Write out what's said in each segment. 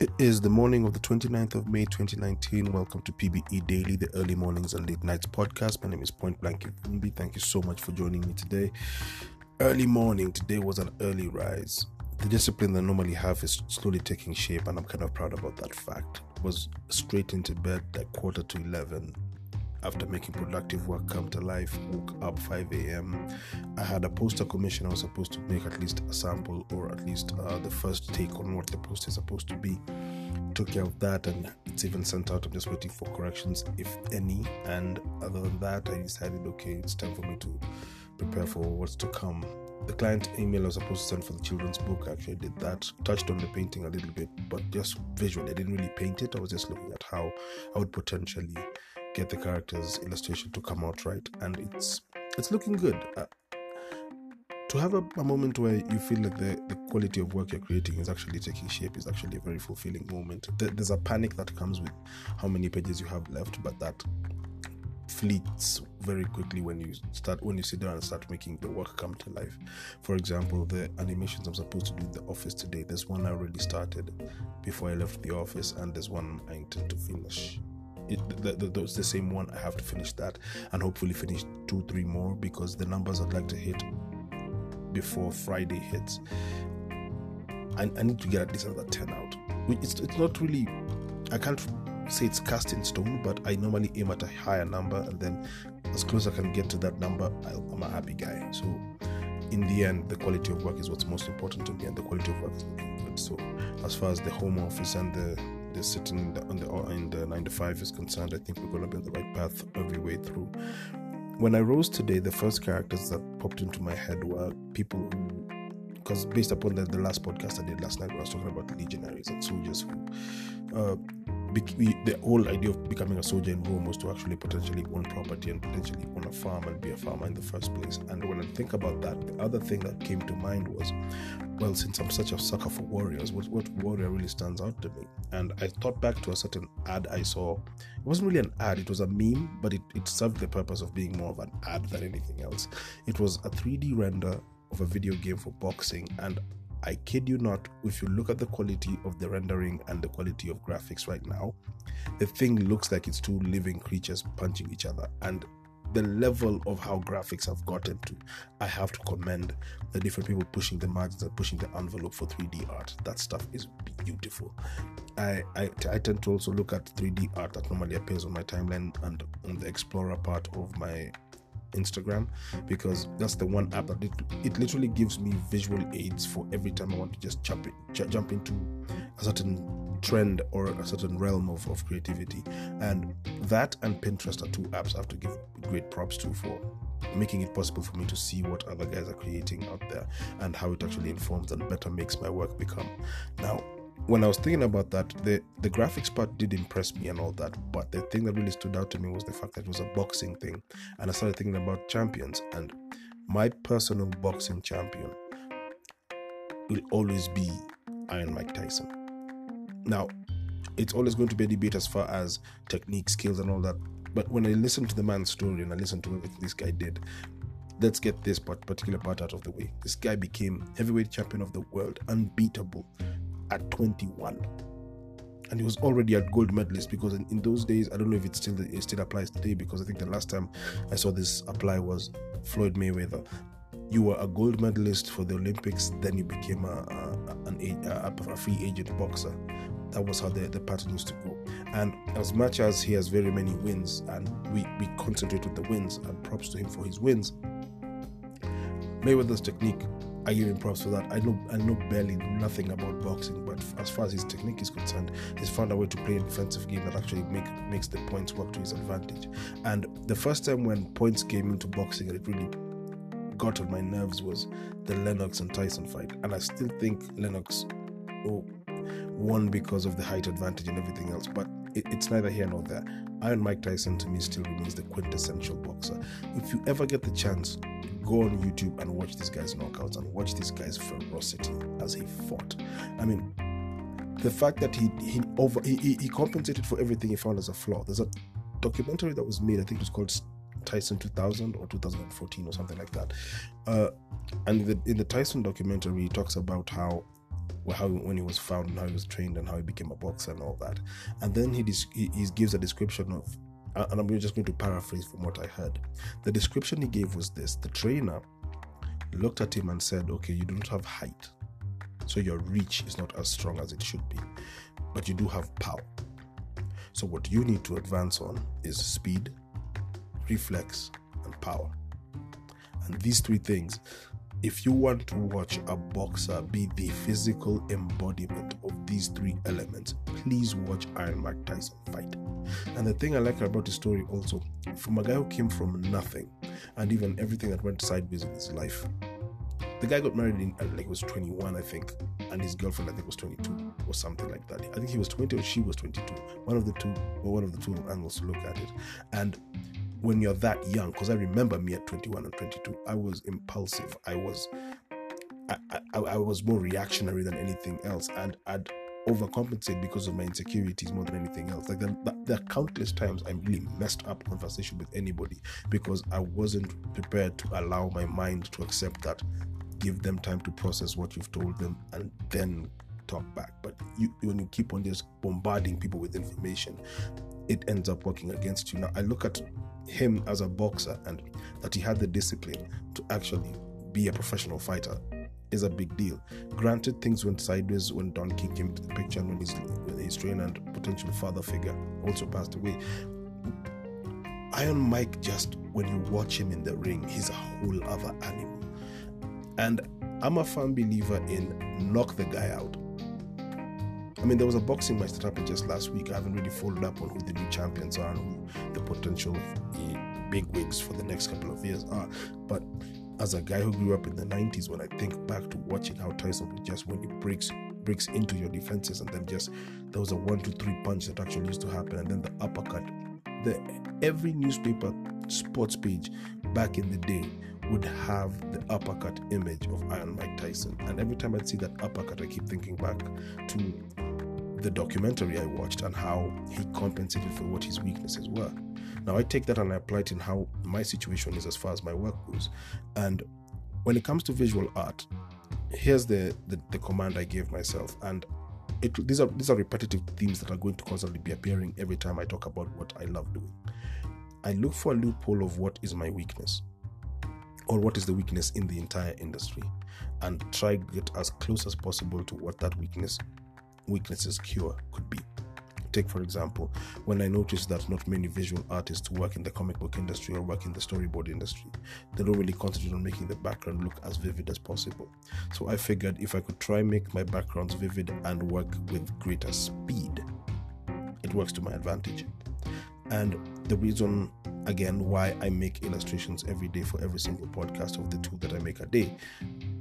It is the morning of the 29th of May 2019. Welcome to PBE Daily, the early mornings and late nights podcast. My name is Point Blank Ifumbi. Thank you so much for joining me today. Early morning, today was an early rise. The discipline that I normally have is slowly taking shape, and I'm kind of proud about that fact. Was straight into bed at quarter to 11 after making productive work come to life. Woke up 5 a.m. I had a poster commission. I was supposed to make at least a sample or at least uh, the first take on what the poster is supposed to be. Took care of that and it's even sent out. I'm just waiting for corrections, if any. And other than that, I decided okay, it's time for me to prepare for what's to come. The client email I was supposed to send for the children's book I actually did that. Touched on the painting a little bit, but just visually. I didn't really paint it. I was just looking at how I would potentially get the characters illustration to come out right and it's it's looking good. Uh, to have a, a, moment where you feel like the, the quality of work you're creating is actually taking shape is actually a very fulfilling moment. There's a panic that comes with how many pages you have left but that fleets very quickly when you start when you sit down and start making the work come to life. For example the animations i'm supposed to do in the office today there's one i already started before i left the office and there's one i intend to finish it, the, the, the same one. I have to finish that and hopefully finish two, three more because the numbers I'd like to hit before Friday hits. I, I need to get at least another 10 out. It's, it's not really, I can't say it's cast in stone, but I normally aim at a higher number and then as close as I can get to that number, I'll, I'm a happy guy. So in the end, the quality of work is what's most important to me, and the quality of work is. So, as far as the home office and the the sitting in the, on the in the nine to five is concerned, I think we're going to be on the right path every way through. When I rose today, the first characters that popped into my head were people who, because based upon the, the last podcast I did last night, I was talking about legionaries and soldiers who uh, the whole idea of becoming a soldier in Rome was to actually potentially own property and potentially own a farm and be a farmer in the first place. And when I think about that, the other thing that came to mind was, well, since I'm such a sucker for warriors, what, what warrior really stands out to me? And I thought back to a certain ad I saw. It wasn't really an ad, it was a meme, but it, it served the purpose of being more of an ad than anything else. It was a 3D render of a video game for boxing, and I kid you not, if you look at the quality of the rendering and the quality of graphics right now, the thing looks like it's two living creatures punching each other. And the level of how graphics have gotten to, I have to commend the different people pushing the margins and pushing the envelope for 3D art. That stuff is beautiful. I, I, I tend to also look at 3D art that normally appears on my timeline and on the Explorer part of my Instagram because that's the one app that it, it literally gives me visual aids for every time I want to just jump it, jump into a certain trend or a certain realm of, of creativity. And that and Pinterest are two apps I have to give great props to for making it possible for me to see what other guys are creating out there and how it actually informs and better makes my work become. Now, when I was thinking about that, the the graphics part did impress me and all that, but the thing that really stood out to me was the fact that it was a boxing thing, and I started thinking about champions, and my personal boxing champion will always be Iron Mike Tyson. Now, it's always going to be a debate as far as technique, skills, and all that. But when I listen to the man's story and I listen to what this guy did, let's get this particular part out of the way. This guy became heavyweight champion of the world, unbeatable at 21 and he was already a gold medalist because in, in, those days I don't know if it still it still applies today because I think the last time I saw this apply was Floyd Mayweather. You were a gold medalist for the Olympics, then you became a, a, an, a, a free agent boxer. That was how the, the pattern used to go. And as much as he has very many wins, and we, we concentrate with the wins, and props to him for his wins, Mayweather's technique I give him props for that. I know I know barely nothing about boxing, but as far as his technique is concerned, he's found a way to play a defensive game that actually make, makes the points work to his advantage. And the first time when points came into boxing it really got on my nerves was the Lennox and Tyson fight. And I still think Lennox oh, won because of the height advantage and everything else. But it, it's neither here nor there. Iron Mike Tyson to me still remains the quintessential boxer. If you ever get the chance, go on YouTube and watch this guy's knockouts and watch this guy's ferocity as he fought. I mean, the fact that he he over he, he compensated for everything he found as a flaw. There's a documentary that was made. I think it was called Tyson 2000 or 2014 or something like that. Uh, and the, in the Tyson documentary, he talks about how how when he was found and how he was trained and how he became a boxer and all that. And then he he, he gives a description of, and I'm just going to paraphrase from what I heard. The description he gave was this: the trainer looked at him and said, "Okay, you don't have height, so your reach is not as strong as it should be, but you do have power. So what you need to advance on is speed, reflex, and power." And these three things if you want to watch a boxer be the physical embodiment of these three elements, please watch Iron Mike Tyson fight. And the thing I like about the story also, from a guy who came from nothing and even everything that went sideways in his life. The guy got married in like he was 21, I think, and his girlfriend I think was 22 or something like that. I think he was 20 or she was 22. One of the two, or one of the two angles to look at it. And when you're that young, because I remember me at 21 and 22, I was impulsive. I was, I, I, I was more reactionary than anything else, and I'd overcompensate because of my insecurities more than anything else. Like there, there are countless times I really messed up conversation with anybody because I wasn't prepared to allow my mind to accept that. Give them time to process what you've told them, and then talk back. But you, when you keep on just bombarding people with information, it ends up working against you. Now I look at him as a boxer and that he had the discipline to actually be a professional fighter is a big deal. Granted, things went sideways when Don King came into the picture and when his, when his trainer and potential father figure also passed away. Iron Mike, just when you watch him in the ring, he's a whole other animal. And I'm a firm believer in knock the guy out I mean, there was a boxing match that happened just last week. I haven't really followed up on who the new champions are and who the potential uh, big wigs for the next couple of years are. But as a guy who grew up in the 90s, when I think back to watching how Tyson would just when he breaks breaks into your defenses and then just there was a one two three punch that actually used to happen and then the uppercut. The every newspaper sports page back in the day would have the uppercut image of Iron Mike Tyson. And every time I see that uppercut, I keep thinking back to the documentary I watched and how he compensated for what his weaknesses were. Now I take that and I apply it in how my situation is as far as my work goes. And when it comes to visual art, here's the, the, the command I gave myself. And it, these are these are repetitive themes that are going to constantly be appearing every time I talk about what I love doing. I look for a loophole of what is my weakness or what is the weakness in the entire industry and try get as close as possible to what that weakness weaknesses cure could be. Take, for example, when I noticed that not many visual artists work in the comic book industry or work in the storyboard industry, they don't really concentrate on making the background look as vivid as possible. So I figured if I could try make my backgrounds vivid and work with greater speed, it works to my advantage. And the reason again why I make illustrations every day for every single podcast of the two that I make a day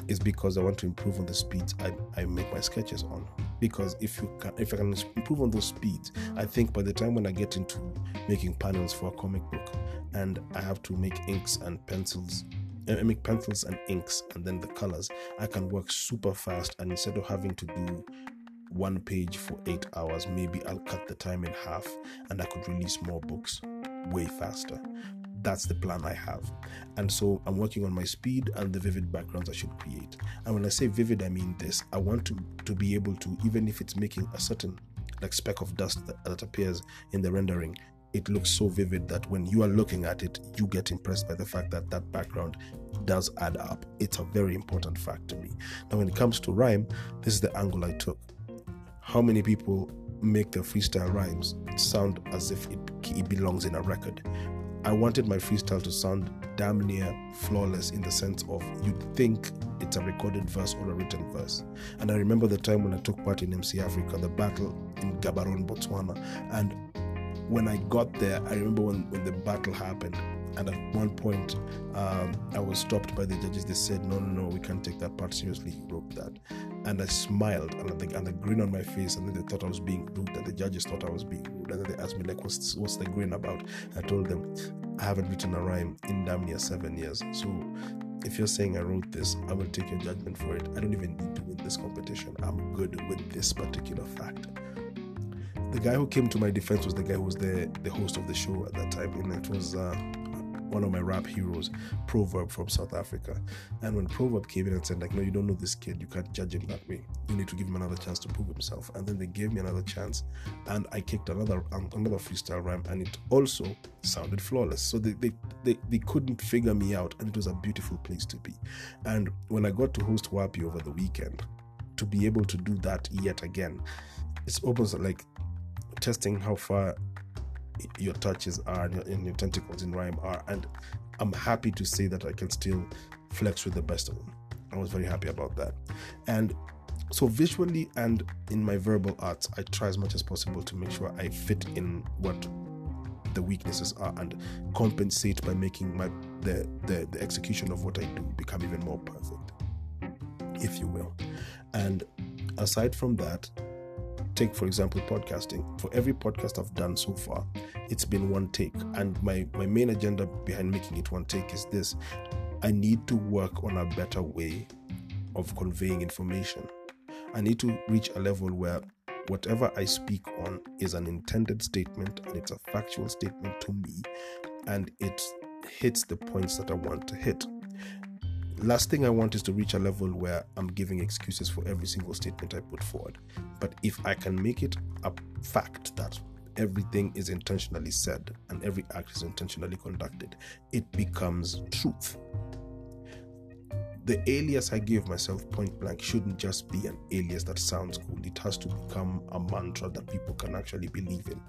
is because I want to improve on the speeds I, I make my sketches on. Because if you can if I can improve on those speeds, I think by the time when I get into making panels for a comic book and I have to make inks and pencils eh, I make pencils and inks and then the colors, I can work super fast and instead of having to do one page for eight hours, maybe I'll cut the time in half and I could release more books way faster. That's the plan I have. And so I'm working on my speed and the vivid backgrounds I should create. And when I say vivid, I mean this. I want to, to be able to, even if it's making a certain like speck of dust that, that appears in the rendering, it looks so vivid that when you are looking at it, you get impressed by the fact that that background does add up. It's a very important fact to me. Now, when it comes to rhyme, this is the angle I took how many people make their freestyle rhymes sound as if it, it belongs in a record. I wanted my freestyle to sound damn near flawless in the sense of you'd think it's a recorded verse or a written verse. And I remember the time when I took part in MC Africa, the battle in Gaborone, Botswana. And when I got there, I remember when, when the battle happened, and at one point, um, I was stopped by the judges. They said, No, no, no, we can't take that part seriously. He wrote that. And I smiled and the, and the grin on my face. And then they thought I was being rude. And the judges thought I was being rude. And then they asked me, like, what's, what's the grin about? I told them, I haven't written a rhyme in damn near seven years. So if you're saying I wrote this, I will take your judgment for it. I don't even need to win this competition. I'm good with this particular fact the guy who came to my defense was the guy who was the, the host of the show at that time, and it was uh, one of my rap heroes, Proverb from South Africa. And when Proverb came in and said, like, no, you don't know this kid, you can't judge him that way. You need to give him another chance to prove himself. And then they gave me another chance, and I kicked another um, another freestyle rhyme, and it also sounded flawless. So they, they they they couldn't figure me out, and it was a beautiful place to be. And when I got to host Wapi over the weekend, to be able to do that yet again, it's almost like testing how far your touches are and your, and your tentacles in rhyme are. And I'm happy to say that I can still flex with the best of them. I was very happy about that. And so visually and in my verbal arts, I try as much as possible to make sure I fit in what the weaknesses are and compensate by making my the, the the execution of what I do become even more perfect, if you will. And aside from that, take for example podcasting for every podcast i've done so far it's been one take. And my my main agenda behind making it one take is this. I need to work on a better way of conveying information. I need to reach a level where whatever i speak on is an intended statement and it's a factual statement to me and it hits the points that i want to hit. Last thing I want is to reach a level where I'm giving excuses for every single statement I put forward. But if I can make it a fact that everything is intentionally said and every act is intentionally conducted, it becomes truth. The alias I gave myself point blank shouldn't just be an alias that sounds cool. It has to become a mantra that people can actually believe in.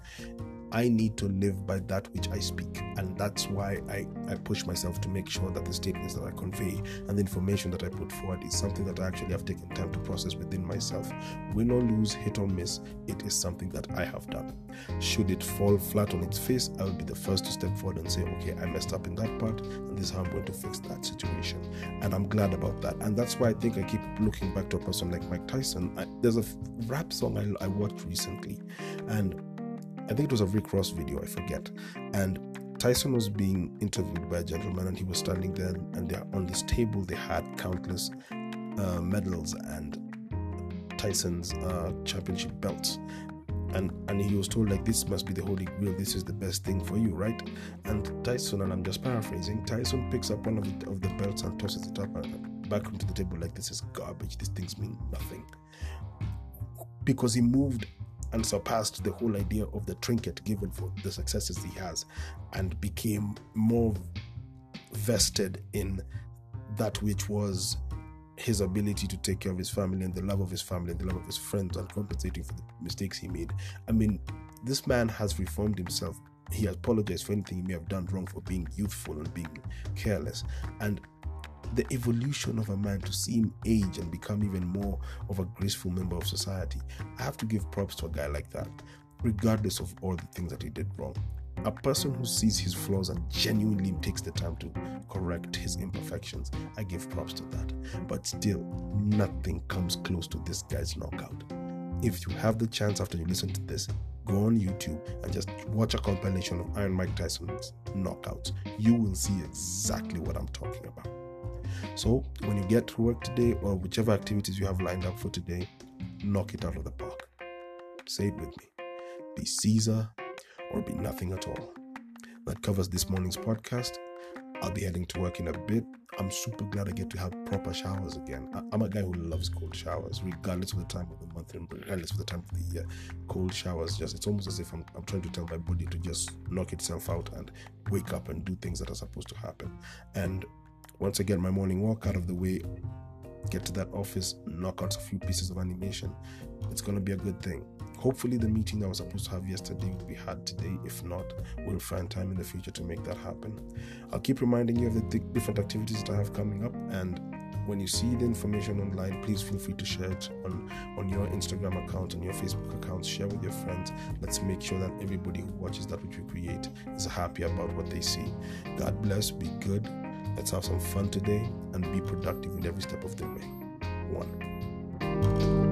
I need to live by that which I speak. And that's why I, I push myself to make sure that the statements that I convey and the information that I put forward is something that I actually have taken time to process within myself. Win or lose, hit or miss, it is something that I have done. Should it fall flat on its face, I will be the first to step forward and say, okay, I messed up in that part, and this is how I'm going to fix that situation. And I'm glad about that. And that's why I think I keep looking back to a person like Mike Tyson. I, there's a rap song I, I watched recently, and I think it was a Rick Ross video, I forget. And Tyson was being interviewed by a gentleman, and he was standing there, and on this table they had countless uh, medals and Tyson's uh, championship belts. And and he was told like this must be the holy grail. This is the best thing for you, right? And Tyson, and I'm just paraphrasing. Tyson picks up one of the, of the belts and tosses it up and back onto the table like this is garbage. These things mean nothing because he moved and surpassed the whole idea of the trinket given for the successes he has and became more vested in that which was his ability to take care of his family and the love of his family and the love of his friends and compensating for the mistakes he made. I mean, this man has reformed himself. He apologized for anything he may have done wrong for being youthful and being careless. And the evolution of a man to see him age and become even more of a graceful member of society. I have to give props to a guy like that, regardless of all the things that he did wrong. A person who sees his flaws and genuinely takes the time to correct his imperfections, I give props to that. But still, nothing comes close to this guy's knockout. If you have the chance after you listen to this, go on YouTube and just watch a compilation of Iron Mike Tyson's knockouts. You will see exactly what I'm talking about. So, when you get to work today or whichever activities you have lined up for today, knock it out of the park. Say it with me be Caesar or be nothing at all. That covers this morning's podcast. I'll be heading to work in a bit. I'm super glad I get to have proper showers again. I'm a guy who loves cold showers, regardless of the time of the month and regardless of the time of the year. Cold showers, just it's almost as if I'm, I'm trying to tell my body to just knock itself out and wake up and do things that are supposed to happen. And once I get my morning walk out of the way, get to that office, knock out a few pieces of animation, it's going to be a good thing. Hopefully, the meeting I was supposed to have yesterday will be had today. If not, we'll find time in the future to make that happen. I'll keep reminding you of the th- different activities that I have coming up, and when you see the information online, please feel free to share it on, on your Instagram account, on your Facebook account, share with your friends. Let's make sure that everybody who watches that which we create is happy about what they see. God bless, be good, Let's have some fun today and be productive in every step of the way. One.